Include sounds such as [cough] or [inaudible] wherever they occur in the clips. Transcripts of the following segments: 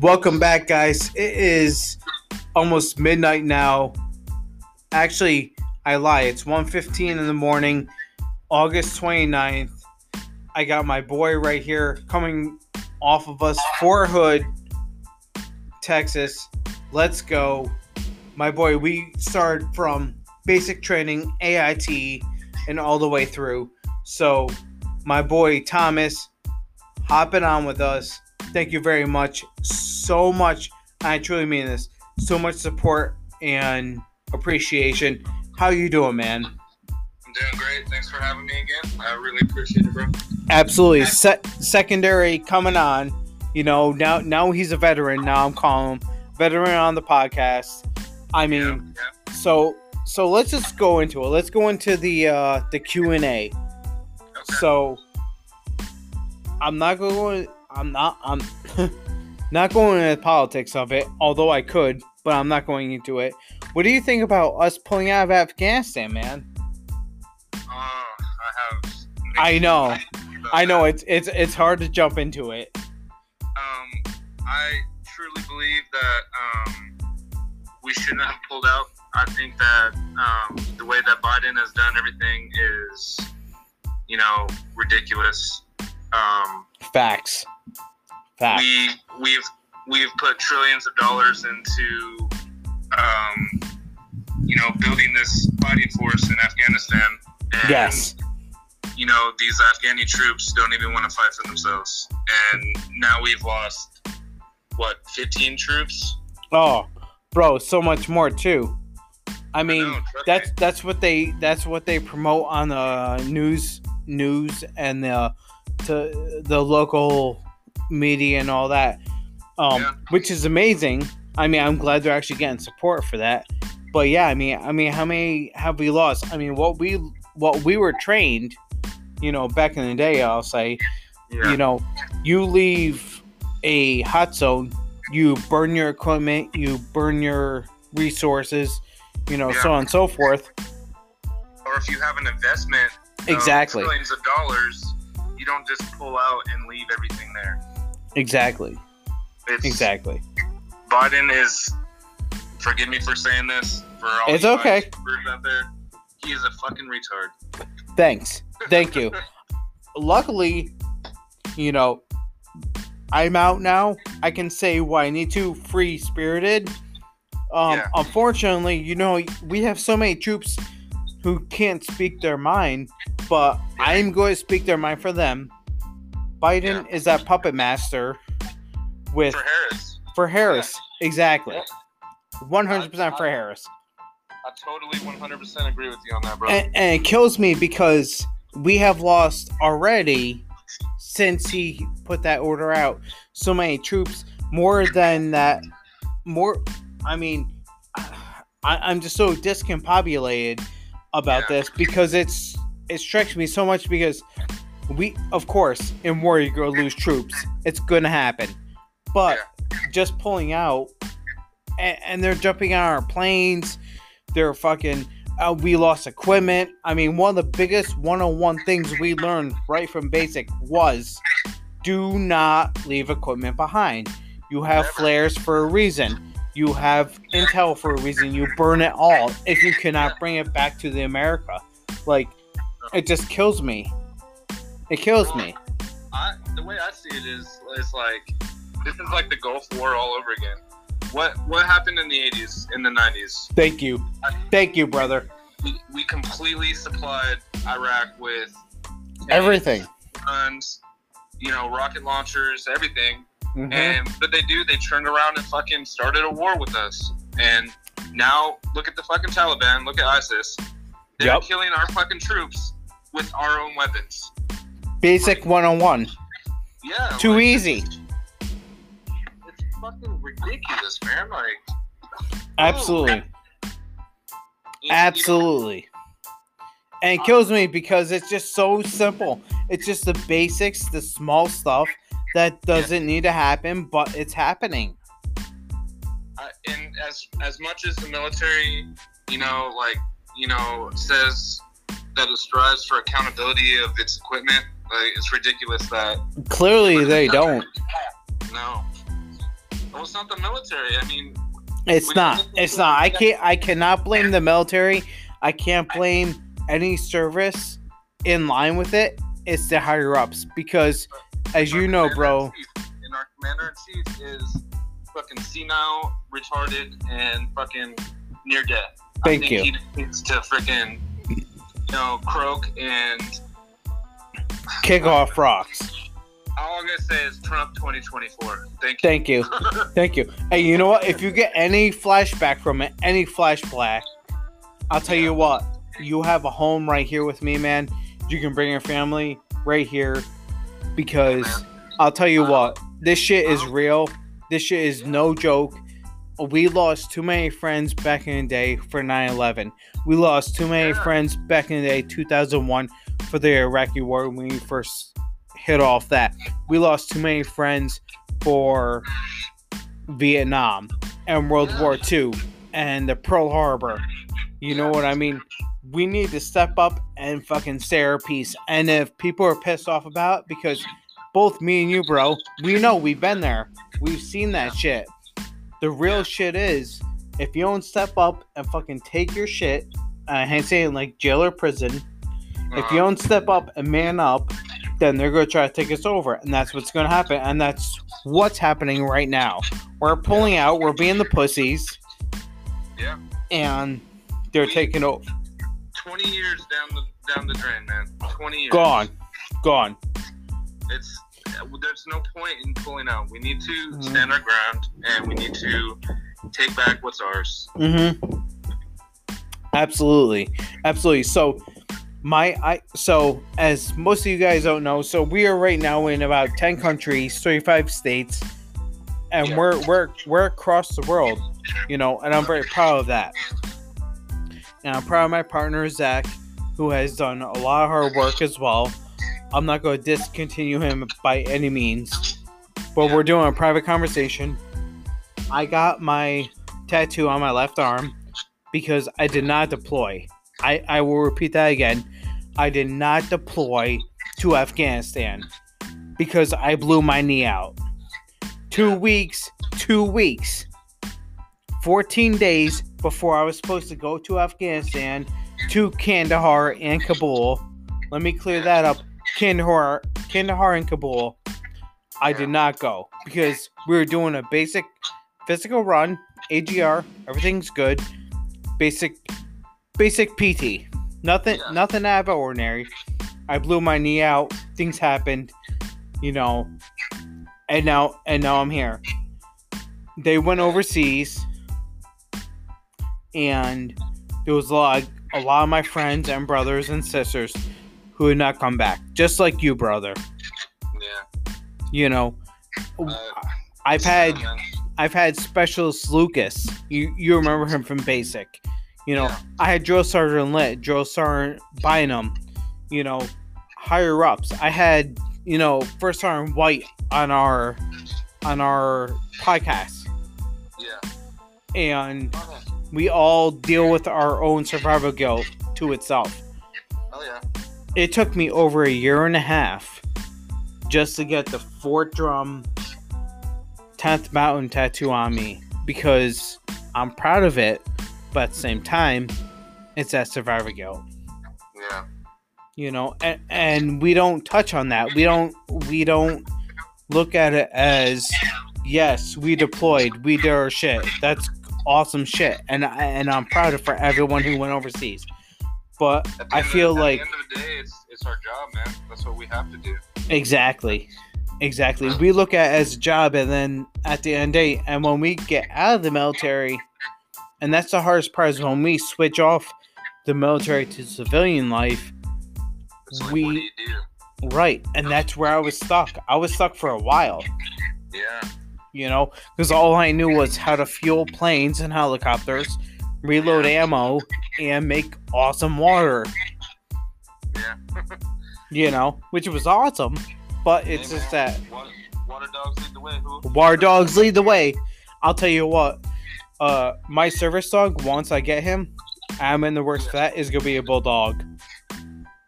Welcome back, guys. It is almost midnight now. Actually, I lie. It's 1.15 in the morning, August 29th. I got my boy right here coming off of us, Fort Hood, Texas. Let's go. My boy, we started from basic training, AIT, and all the way through. So, my boy Thomas hopping on with us. Thank you very much. So much. I truly mean this. So much support and appreciation. How you doing, man? I'm doing great. Thanks for having me again. I really appreciate it, bro. Absolutely. Se- secondary coming on. You know, now now he's a veteran. Now I'm calling him veteran on the podcast. I mean, Yeah, yeah. so so let's just go into it. Let's go into the uh the Q and A. Okay. So I'm not going. I'm not. I'm [laughs] not going into the politics of it. Although I could, but I'm not going into it. What do you think about us pulling out of Afghanistan, man? Uh, I have. I know. I know that. it's it's it's hard to jump into it. Um, I truly believe that um, we shouldn't have pulled out. I think that um, the way that Biden has done everything is, you know, ridiculous. Um, Facts. Facts. we we've we've put trillions of dollars into um, you know building this fighting force in Afghanistan. And, yes. You know these Afghani troops don't even want to fight for themselves, and now we've lost what 15 troops. Oh, bro, so much more too. I mean, know, that's that's what they that's what they promote on the news news and the to the local media and all that. Um, Yeah. which is amazing. I mean, I'm glad they're actually getting support for that. But yeah, I mean, I mean, how many have we lost? I mean, what we what we were trained, you know, back in the day, I'll say, Yeah. you know, you leave a hot zone, you burn your equipment, you burn your resources, you know, so on and so forth. or if you have an investment, Exactly. millions of dollars, don't just pull out and leave everything there. Exactly. It's, Exactly. Biden is. Forgive me for saying this. For all It's okay. Out there, he is a fucking retard. Thanks. Thank you. [laughs] Luckily, you know, I'm out now. I can say what I need to, free spirited. Um, Yeah. unfortunately, you know, we have so many troops who can't speak their mind, but I'm going to speak their mind for them. Biden Yeah. is that puppet master with For Harris, for Harris. Exactly. 100% for Harris. I totally 100% agree with you on that, bro. and, and it kills me because we have lost already since he put that order out so many troops more than that more i mean I, i'm just so discombobulated about Yeah. this because it's it strikes me so much because we of course in war you're gonna lose troops. It's gonna happen. But just pulling out and, and they're jumping on our planes. They're fucking uh, we lost equipment. I mean one of the biggest one-on-one things we learned right from basic was do not leave equipment behind. You have flares for a reason. You have intel for a reason. You burn it all if you cannot bring it back to the america. Like it just kills me it kills me I, the way I see it is, is like this is like the Gulf War all over again. What what happened in the 80s, in the 90s? thank you thank you brother We, we completely supplied Iraq with everything guns, you know, rocket launchers, everything. Mhm. And what they do? They turned around and fucking started a war with us. And now look at the fucking Taliban. Look at ISIS. They're Yep. killing our fucking troops with our own weapons. basic one-on-one Yeah. too like, easy It's fucking ridiculous, man. Like, [laughs] absolutely know, Absolutely. And it kills me because it's just so simple. It's just the basics, the small stuff that doesn't need to happen, but it's happening. uh, and as as much as the military, you know, like you know, says that it strives for accountability of its equipment, like it's ridiculous that Clearly, they don't. no. Well, it's not the military. I mean, It's not. It's not. I can't. I cannot blame the military. I can't blame any service in line with it. It's the higher ups because, as you know, bro. And our commander in chief is fucking senile, retarded, and fucking near death. Thank think He needs to freaking, you know, croak and Kick off rocks. all I'm gonna say is Trump 2024. Thank you. Thank you. [laughs] Thank you. Hey, you know what? If you get any flashback from it, any flashback, I'll tell you what. You have a home right here with me, man. You can bring your family right here because I'll tell you uh-huh. what. This shit is uh-huh. real. This shit is no joke. We lost too many friends back in the day for 9 11. We lost too many Yeah. friends back in the day, 2001, for the Iraqi war when we first hit off that. We lost too many friends for Vietnam and World War II and the Pearl Harbor. You know what I mean? We need to step up and fucking say our piece. And if people are pissed off about it, because both me and you, bro, we know we've been there. We've seen that shit. The real shit is if you don't step up and fucking take your shit, uh, I hate saying like jail or prison, if you uh-huh. don't step up and man up, then they're to try to take us over. And that's what's to happen. And that's what's happening right now. We're pulling out, we're being the pussies, Yeah. and they're taking over. 20 years down the down the drain, man. 20 years. Gone. Gone. It's there's no point in pulling out. We need to Mhm. stand our ground and we need to take back what's ours. Mm-hmm. Absolutely. Absolutely. So my I so as most of you guys don't know, so we are right now in about 10 countries, 35 states, and Yeah. we're we're we're across the world, you know, and I'm very proud of that. And I'm proud of my partner Zach, who has done a lot of hard work as well. I'm not going to discontinue him by any means, but Yeah. we're doing a private conversation. I got my tattoo on my left arm because I did not deploy. I, I will repeat that again. I did not deploy to Afghanistan because I blew my knee out. Two weeks, two weeks, 14 days before I was supposed to go to Afghanistan, to Kandahar and Kabul. Let me clear that up. Kandahar, Kandahar and Kabul. I did not go because we were doing a basic physical run, AGR, everything's good. Basic basic PT. Nothing Yeah. nothing out of ordinary. I blew my knee out, things happened, you know. And now and now I'm here. They went overseas and there was a lot a lot of my friends and brothers and sisters who had not come back. Just like you, brother. Yeah. You know. Uh, I've had man. I've had Specialist Lucas. You you remember him from Basic. You know, Yeah. I had Drill Sergeant Lit, Drill Sergeant Bynum, you know, higher ups. I had, you know, First Sergeant White on our on our podcast. Yeah. And Oh, yeah. we all deal with our own survival guilt to itself. Oh, yeah. It took me over a year and a half just to get the Fort Drum 10th Mountain tattoo on me because I'm proud of it, but at the same time, it's that survivor guilt. Yeah. You know, and, and we don't touch on that. We don't we don't look at it as yes, we deployed, we did our shit. That's awesome shit, and and I'm proud of for everyone who went overseas. But I feel of- feel at like the end of the day, it's it's our job, man. That's what we have to do. Exactly. Exactly. We look at it as a job and then at the end of the day, and when we get out of the military, and that's the hardest part is when we switch off the military to civilian life, like, We- do do? right? And that's where I was stuck. I was stuck for a while, Yeah. you know, because all I knew was how to fuel planes and helicopters, reload ammo, and make awesome water, Yeah. [laughs] you know, which was awesome. But it's Hey, just that Water, water dogs lead the way. Who? War dogs lead the way. I'll tell you what. Uh, my service dog. Once I get him, I'm in the works for that. Is gonna be a bulldog.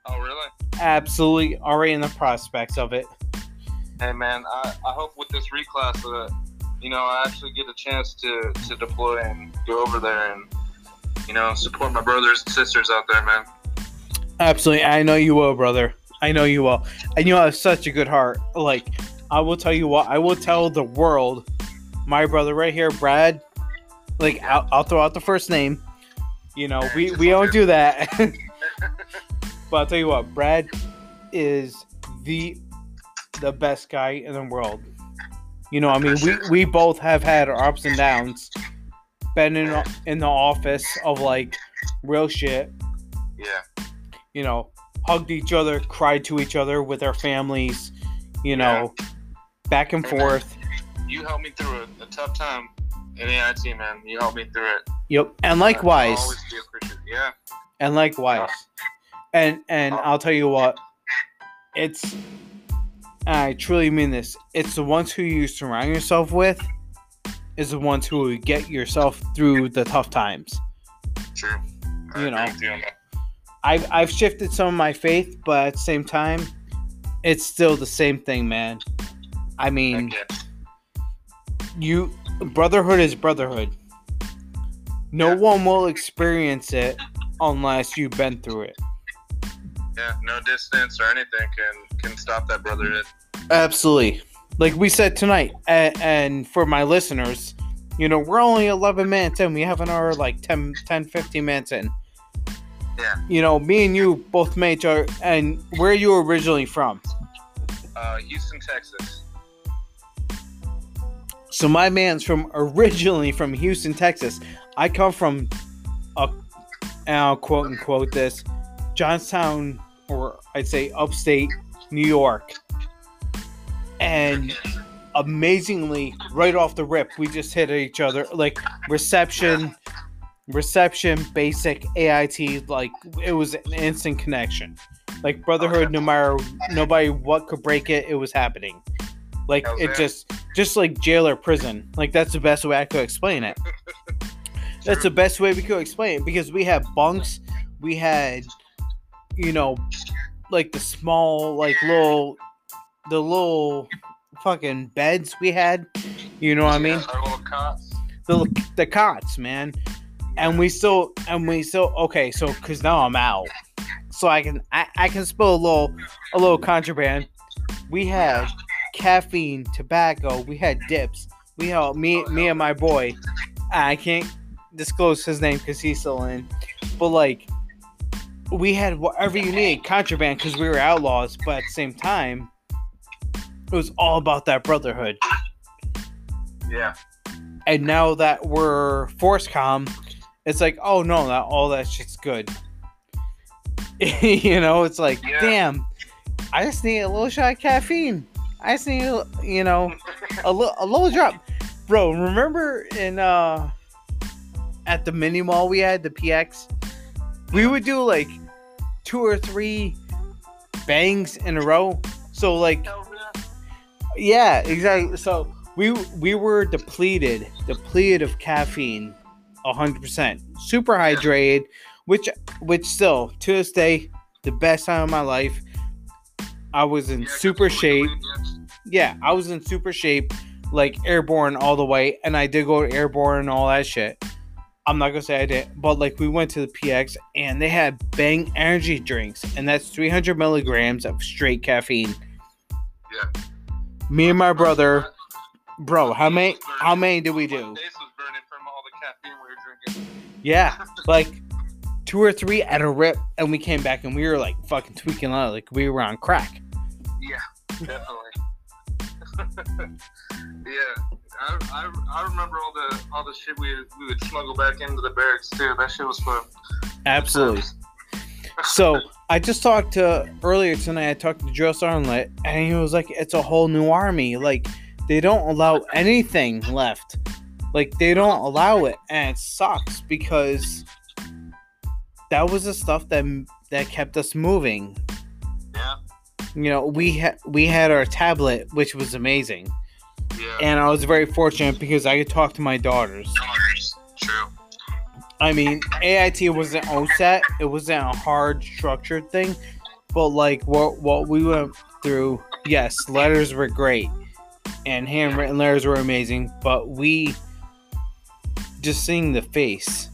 Oh, really? Absolutely, already in the prospects of it. Hey, man. I, I hope with this reclass, uh, you know, I actually get a chance to to deploy and go over there and you know support my brothers and sisters out there, man. Absolutely, I know you will, brother. I know you will, and you have such a good heart. Like, I will tell you what, I will tell the world, my brother right here, Brad. Like, I'll, I'll throw out the first name. You know, we we don't do that. [laughs] but I'll tell you what, Brad is the the best guy in the world. You know, I mean, we, we both have had our ups and downs. Been in in the office of like real shit. Yeah. You know, hugged each other, cried to each other with our families. You know, yeah. back and forth. You helped me through a, a tough time in AIT, man. You helped me through it. Yep, and likewise. Yeah. And likewise. And and oh. I'll tell you what, it's I truly mean this. It's the ones who you surround yourself with is the ones who will get yourself through the tough times. True. I you know, I've I've shifted some of my faith, but at the same time, it's still the same thing, man. I mean, you brotherhood is brotherhood. No yeah. one will experience it unless you've been through it. Yeah, no distance or anything can can stop that brotherhood. Absolutely. Like we said tonight, and, and for my listeners, you know, we're only 11 minutes in. We have an hour like 10, 10 15 minutes in. Yeah. You know, me and you both made each other. And where are you originally from? Uh, Houston, Texas. So my man's from originally from Houston, Texas. I come from a, and I'll quote unquote this, Johnstown, or I'd say upstate New York. And amazingly, right off the rip, we just hit each other. Like reception, reception, basic AIT, like it was an instant connection. Like brotherhood, no matter nobody what could break it, it was happening. Like oh, it just, just like jail or prison. Like that's the best way I could explain it. [laughs] That's the best way we could explain it because we had bunks, we had, you know, like the small, like little, the little fucking beds we had. You know what I mean? little cots. The the cots, man. And we still, and we still, okay. So, cause now I'm out, so I can, I, I can spill a little, a little contraband. We had caffeine, tobacco. We had dips. We had me, oh, me and my boy. I can't disclose his name because he's still in, but like we had whatever you need contraband because we were outlaws, but at the same time, it was all about that brotherhood. Yeah. And now that we're FORSCOM, it's like, oh no, that all that shit's good. [laughs] you know, it's like, yeah. damn, I just need a little shot of caffeine. I just need, you know, a little a little drop, bro. Remember in uh at the mini mall we had the PX, we would do like two or three bangs in a row. So like, yeah, exactly. So we we were depleted, depleted of caffeine, hundred percent, super hydrated, which which still to this day the best time of my life. I was in super shape. Yeah, I was in super shape, like airborne all the way, and I did go to airborne and all that shit. I'm not gonna say I did, but like we went to the PX and they had Bang energy drinks, and that's 300 milligrams of straight caffeine. Yeah. Me and my brother, bro, how many? How many did we do? Yeah, [laughs] like two or three at a rip, and we came back and we were like fucking tweaking out, like we were on crack. Yeah, definitely. [laughs] yeah. I, I, I remember all the all the shit we we would smuggle back into the barracks too. That shit was fun. Absolutely. So I just talked to earlier tonight. I talked to Joe Sarnlet, and he was like, "It's a whole new army. Like they don't allow anything left. Like they don't allow it, and it sucks because that was the stuff that that kept us moving. Yeah. You know, we had we had our tablet, which was amazing. Yeah. And I was very fortunate because I could talk to my daughters. I mean, AIT wasn't OSUT; it wasn't a hard structured thing. But like what what we went through, yes, letters were great. and handwritten letters were amazing, but we just seeing the face,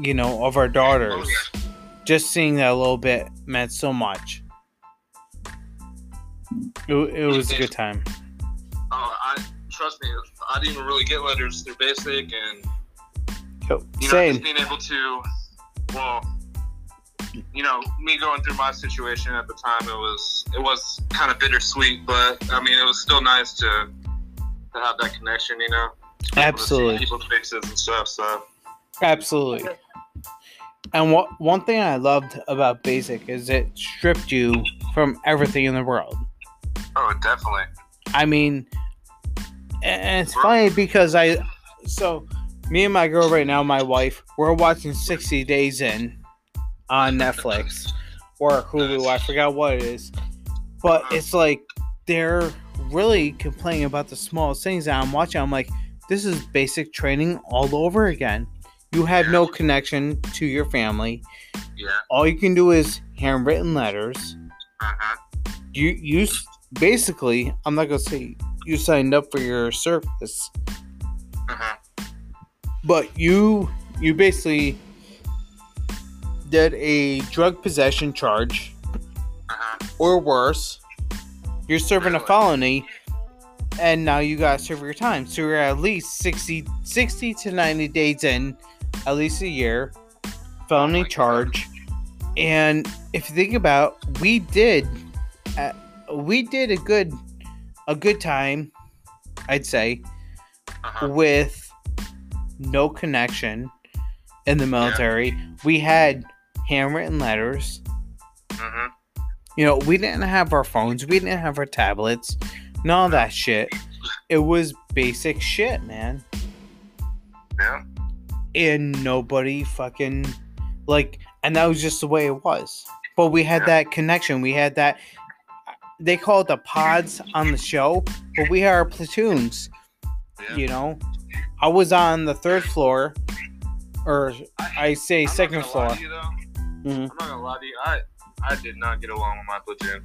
you know, of our daughters, just seeing that a little bit meant so much. It, it was a good time. Oh, I trust me. I didn't even really get letters through basic, and Yo, you know, Same. just being able to, well, you know, me going through my situation at the time, it was it was kind of bittersweet, but I mean, it was still nice to to have that connection, you know. Able to see Absolutely. People's faces and stuff. So Absolutely. And what one thing I loved about Basic is it stripped you from everything in the world. oh, definitely. I mean, and it's funny because I, so me and my girl right now, my wife, we're watching 60 Days In on Netflix or Hulu. I forgot what it is, but it's like they're really complaining about the smallest things that I'm watching. I'm like, this is basic training all over again. You have no connection to your family. Yeah. All you can do is handwritten letters. Uh huh. You you basically, I'm not gonna say you signed up for your service, Uh huh. But you you basically did a drug possession charge Uh huh. or worse. You're serving a felony, and now you gotta serve your time. So you're at least 60, 60 to 90 days in, at least a year, felony Oh charge. And if you think about, we did, uh, we did a good, a good time, I'd say, Uh huh. with no connection in the military. We had handwritten letters. Mhm. You know, we didn't have our phones, we didn't have our tablets, none of that shit. It was basic shit, man. Yeah. And nobody fucking like and that was just the way it was. But we had Yeah. that connection. We had that they call it the pods on the show, but we had our platoons, Yeah. you know. I was on the third floor or I say I'm second floor. You, though. Mhm. I'm not gonna lie to you. I I did not get along with my platoon.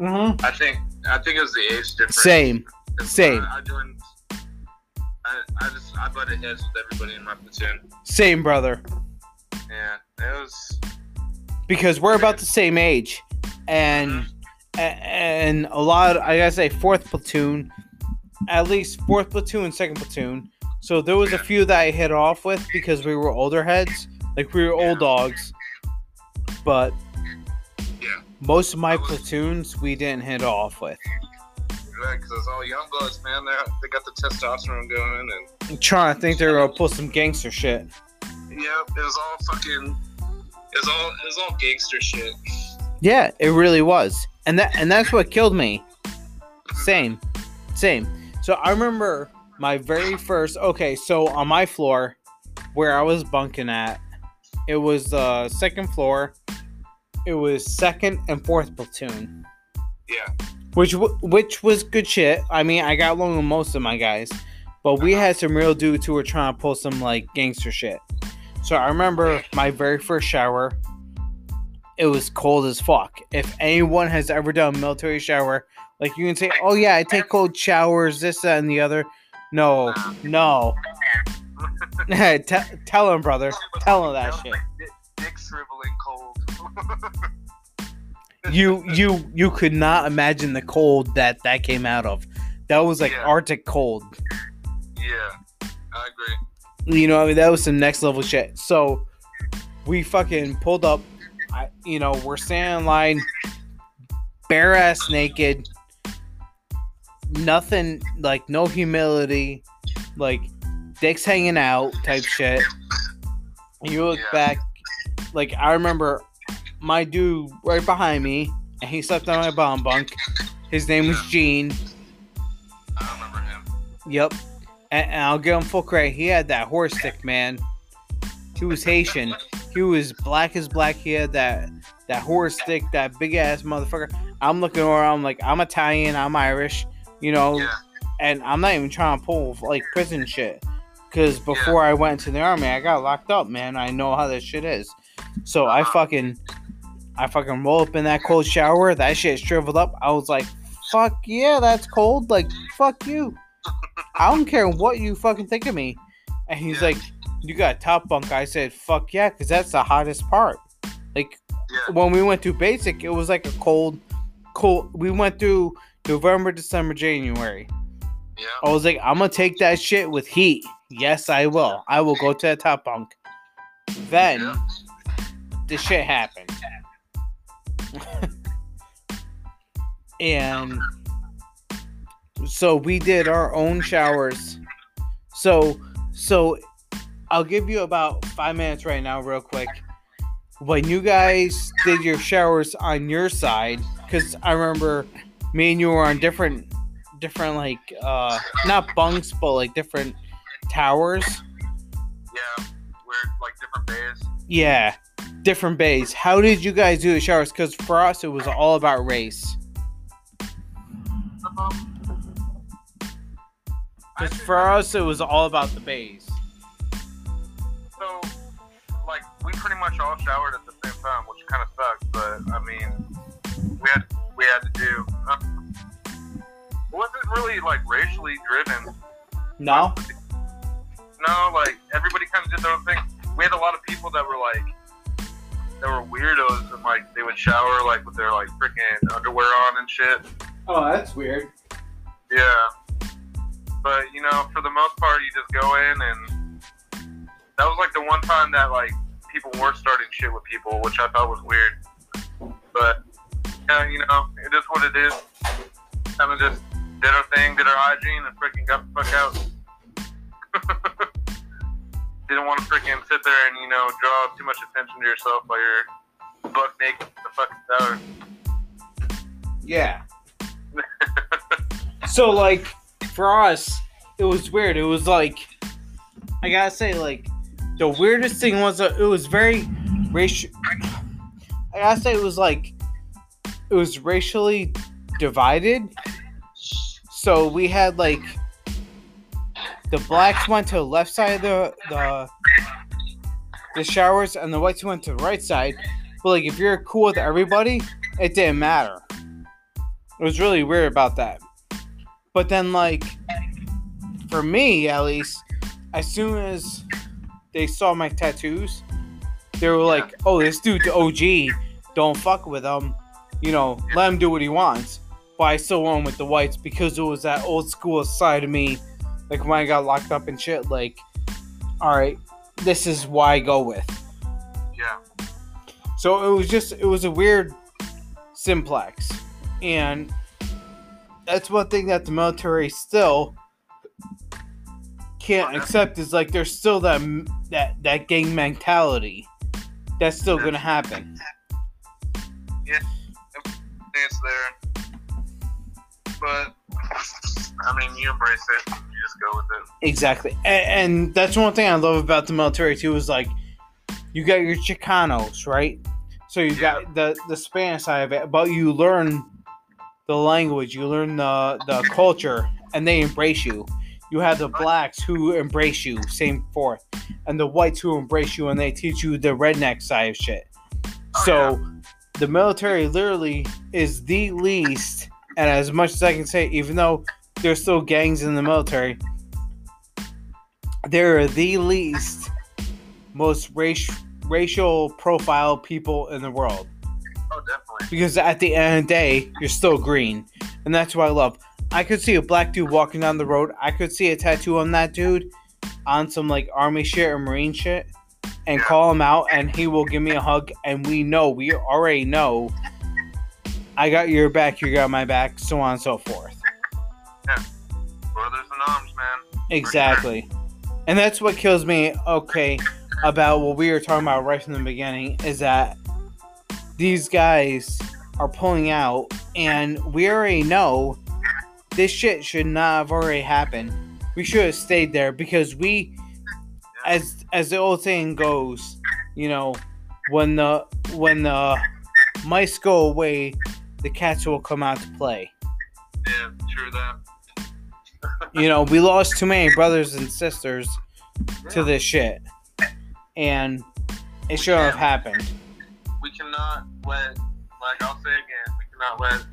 Mhm. I think I think it was the age difference. Same. same. I, I joined. I, I just I butted heads with everybody in my platoon. Same brother. Yeah, it was. because we're about the same age, and a- and a lot. Of, I gotta say, fourth platoon, at least fourth platoon, second platoon. So there was a few that I hit off with because we were older heads, like we were old dogs. But Yeah. most of my was- platoons we didn't hit off with. Yeah, because it's all young bloods, man. They they got the testosterone going, and I'm trying to think they're gonna pull some gangster shit. yeah, it was all fucking. It was all it was all gangster shit. Yeah, it really was, and that and that's what killed me. Same, same. So I remember my very first. Okay, so on my floor, where I was bunking at, it was the second floor. It was second and fourth platoon, Yeah, which w- which was good shit. I mean, I got along with most of my guys, but we uh-huh. had some real dudes who were trying to pull some like gangster shit. So I remember my very first shower. It was cold as fuck. If anyone has ever done a military shower, like you can say, "Oh yeah, I take cold showers," this, that, and the other. No, um, no. [laughs] [laughs] Te- tell him, brother. Tell him that shit. Like dick, dick shriveling cold. [laughs] You you you could not imagine the cold that that came out of. That was like Yeah. Arctic cold. Yeah, I agree. You know, I mean, that was some next level shit. So we fucking pulled up. I, you know, we're standing in line, bare ass naked, nothing like no humility, like dicks hanging out type shit. You look Yeah. back, like I remember my dude right behind me, and he slept on my bomb bunk. His name was Gene. I remember him. Yep. And, and I'll give him full credit. He had that horse stick, man. He was Haitian. He was black as black. He had that that horse stick, that big ass motherfucker. I'm looking around like I'm Italian, I'm Irish, you know, Yeah, and I'm not even trying to pull like prison shit. Cause before I went to the army, I got locked up, man. I know how this shit is. So I Uh-huh. fucking, I fucking roll up in that cold shower. That shit shriveled up. I was like, fuck yeah, that's cold. Like, fuck you. [laughs] I don't care what you fucking think of me. And he's Yeah. like, you got top bunk. I said, fuck yeah, because that's the hottest part. Like, Yeah. when we went through basic, it was like a cold, cold. We went through November, December, January. Yeah. I was like, I'm gonna take that shit with heat. Yes, I will. I will go to the top bunk. Then Yeah. the shit happened. [laughs] and so we did our own showers. So so I'll give you about five minutes right now, real quick. When you guys did your showers on your side, because I remember me and you were on different different like uh not bunks but like different towers. Yeah. We're like different bays. Yeah, different bays. How did you guys do the showers? Because for us, it was all about race. Um, Because think for us, it was all about the bays. So, like, we pretty much all showered at the same time, which kind of sucks. But I mean, we had we had to do. It wasn't really like racially driven. No. No, like everybody kind of did their own thing. We had a lot of people that were like, that were weirdos, and like they would shower like with their like freaking underwear on and shit. Oh, that's weird. Yeah. But you know, for the most part, you just go in, and that was like the one time that like people weren't starting shit with people, which I thought was weird. But yeah, you know, it is what it is. Kind of just did our thing, did our hygiene, and freaking got the fuck out. [laughs] Didn't want to freaking sit there and you know draw too much attention to yourself while you're buck naked in the fucking shower. Yeah. [laughs] So, like, for us, it was weird. It was like, I gotta say, like, the weirdest thing was that it was very racial. I gotta say, it was like, it was racially divided. So we had like the blacks went to the left side of the the the showers, and the whites went to the right side. But like, if you're cool with everybody, it didn't matter. It was really weird about that. But then, like, for me at least, as soon as they saw my tattoos, they were like, "Oh, this dude's OG. Don't fuck with him. You know, let him do what he wants." But I still went with the whites because it was that old school side of me, like when I got locked up and shit. Like, all right, this is why I go with. Yeah. So it was just it was a weird simplex, and that's one thing that the military still can't accept is like there's still that that that gang mentality that's still gonna happen. There. But I mean, you embrace it. You just go with it. Exactly, and, and that's one thing I love about the military too is like you got your Chicanos, right? So you got the the Spanish side of it, but you learn the language, you learn the the culture, and they embrace you. You have the blacks who embrace you, same forth, and the whites who embrace you and they teach you the redneck side of shit. Oh, so the military literally is the least, and as much as I can say, even though there's still gangs in the military, they're the least most race, racial profile people in the world. Oh, definitely. Because at the end of the day, you're still green. And that's what I love. I could see a black dude walking down the road. I could see a tattoo on that dude on some like army shit or marine shit and Yeah. call him out and he will give me a hug and we know, we already know I got your back, you got my back, so on and so forth. Yeah. Brothers in arms, man. Exactly. And that's what kills me, okay, about what we were talking about right from the beginning is that these guys are pulling out and we already know this shit should not have already happened. We should have stayed there because we as as the old saying goes, you know, when the when the mice go away, the cats will come out to play. Yeah, true that. [laughs] You know, we lost too many brothers and sisters to this shit. And it shouldn't have happened. We cannot let, like I'll say again, we cannot let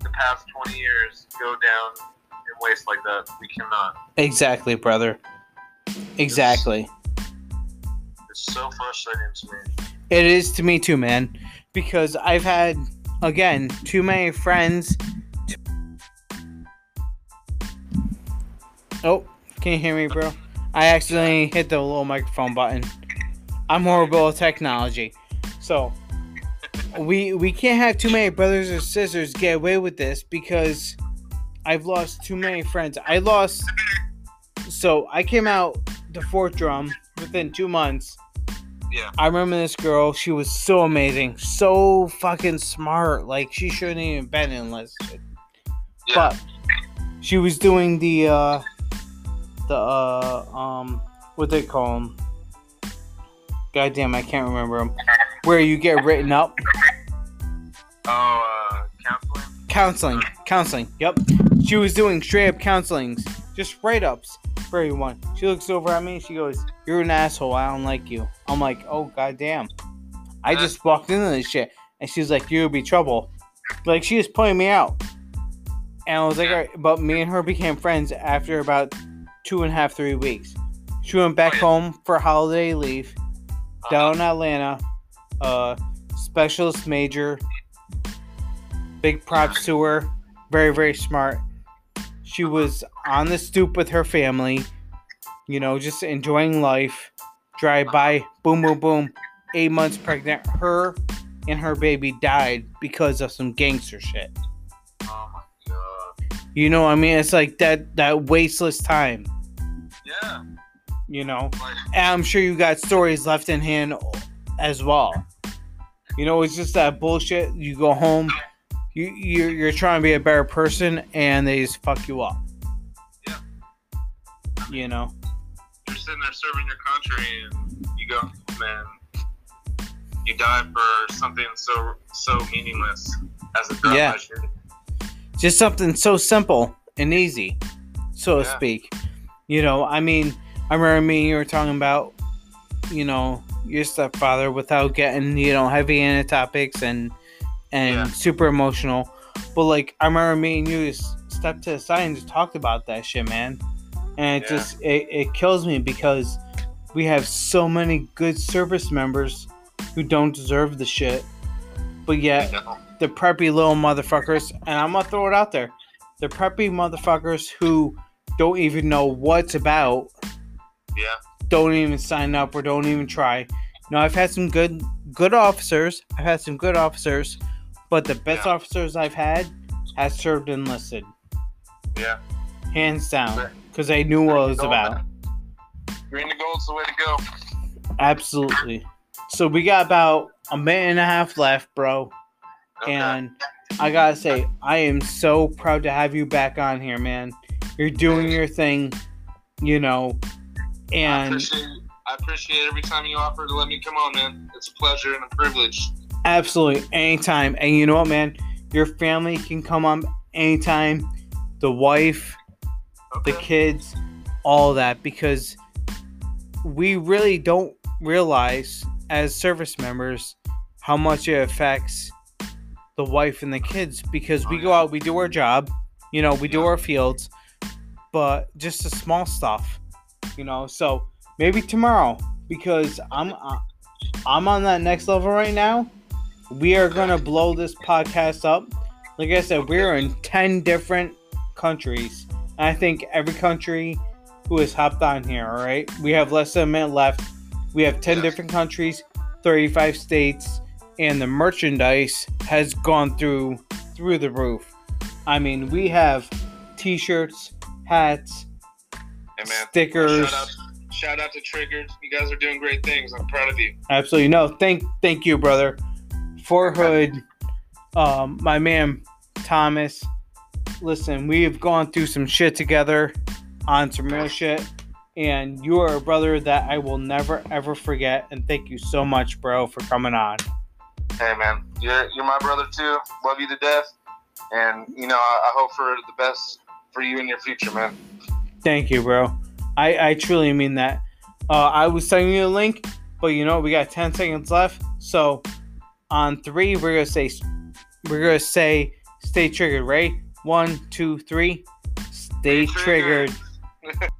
the past 20 years go down in waste like that. We cannot. Exactly, brother. Exactly. So frustrating to me. It is to me too, man. Because I've had, again, too many friends. Oh, can you hear me, bro? I accidentally hit the little microphone button. I'm horrible at technology. So, we we can't have too many brothers or sisters get away with this because I've lost too many friends. I lost so I came out the Fort Drum within two months. Yeah. I remember this girl. She was so amazing, so fucking smart. Like she shouldn't even been enlisted, Yeah. but she was doing the uh the uh um what they call them. Goddamn, I can't remember them. Where you get written up. oh, uh, counseling? Counseling, counseling. Yep. She was doing straight up counselings, just write ups for everyone. She looks over at me. She goes, "You're an asshole. I don't like you." I'm like, "Oh goddamn!" I just walked into this shit, and she's like, "You'll be trouble." Like she was pointing me out, and I was like, All right. "But me and her became friends after about two and a half, three weeks." She went back home for holiday leave Uh, down in Atlanta. Uh, specialist major. Big props to her. Very, very smart. She was on the stoop with her family, you know, just enjoying life. Drive by, boom, boom, boom. Eight months pregnant. Her and her baby died because of some gangster shit. Oh my god. You know, I mean, it's like that that wasteless time. Yeah. You know, Like, And I'm sure you got stories left in hand as well. You know, it's just that bullshit. You go home, you you're, you're trying to be a better person, and they just fuck you up. Yeah. You know, you're sitting there serving your country and you go, man, you die for something so so meaningless as a gun Yeah. measure. just something so simple and easy, so to speak. You know, I mean, I remember me and you were talking about, you know, your stepfather without getting you know heavy into topics and and Yeah. super emotional. But like I remember me and you just stepped to the side and just talked about that shit, man. And it Yeah. just it, it kills me because we have so many good service members who don't deserve the shit. But yet the preppy little motherfuckers, and I'm gonna throw it out there. The preppy motherfuckers who don't even know what's about, Yeah. don't even sign up or don't even try. Now I've had some good good officers. I've had some good officers, but the best Yeah. officers I've had has served enlisted, Yeah. hands down, because they knew what it was Green to gold, about. man. Green to gold's the way to go. Absolutely. So we got about a minute and a half left, bro. Okay. And I gotta say, I am so proud to have you back on here, man. You're doing your thing, you know, I and appreciate I appreciate every time you offer to let me come on, man. It's a pleasure and a privilege. Absolutely anytime. And you know what, man? Your family can come on anytime. The wife, the kids, all that, because we really don't realize as service members how much it affects the wife and the kids because we go out, we do our job, you know, we do our fields, but just the small stuff, you know. So maybe tomorrow because I'm uh, I'm on that next level right now. We are gonna blow this podcast up. Like I said, we're in ten different countries. I think every country who has hopped on here, all right? We have less than a minute left. We have 10 different countries, 35 states, and the merchandise has gone through through the roof. I mean, we have t-shirts, hats, Hey, man. stickers. Shout out, shout out to Triggered. You guys are doing great things. I'm proud of you. Absolutely. No, thank thank you, brother. Fort Hood, um, my man Thomas. Listen, we have gone through some shit together on some real shit. And you are a brother that I will never ever forget. And thank you so much, bro, for coming on. Hey, man. You're, you're my brother, too. Love you to death. And, you know, I, I hope for the best for you in your future, man. Thank you, bro. I, I truly mean that. Uh, I was sending you a link, but you know we got ten seconds left. So on three, we're gonna say we're gonna say Stay triggered, right? One, two, three. Stay, Stay triggered. triggered. [laughs]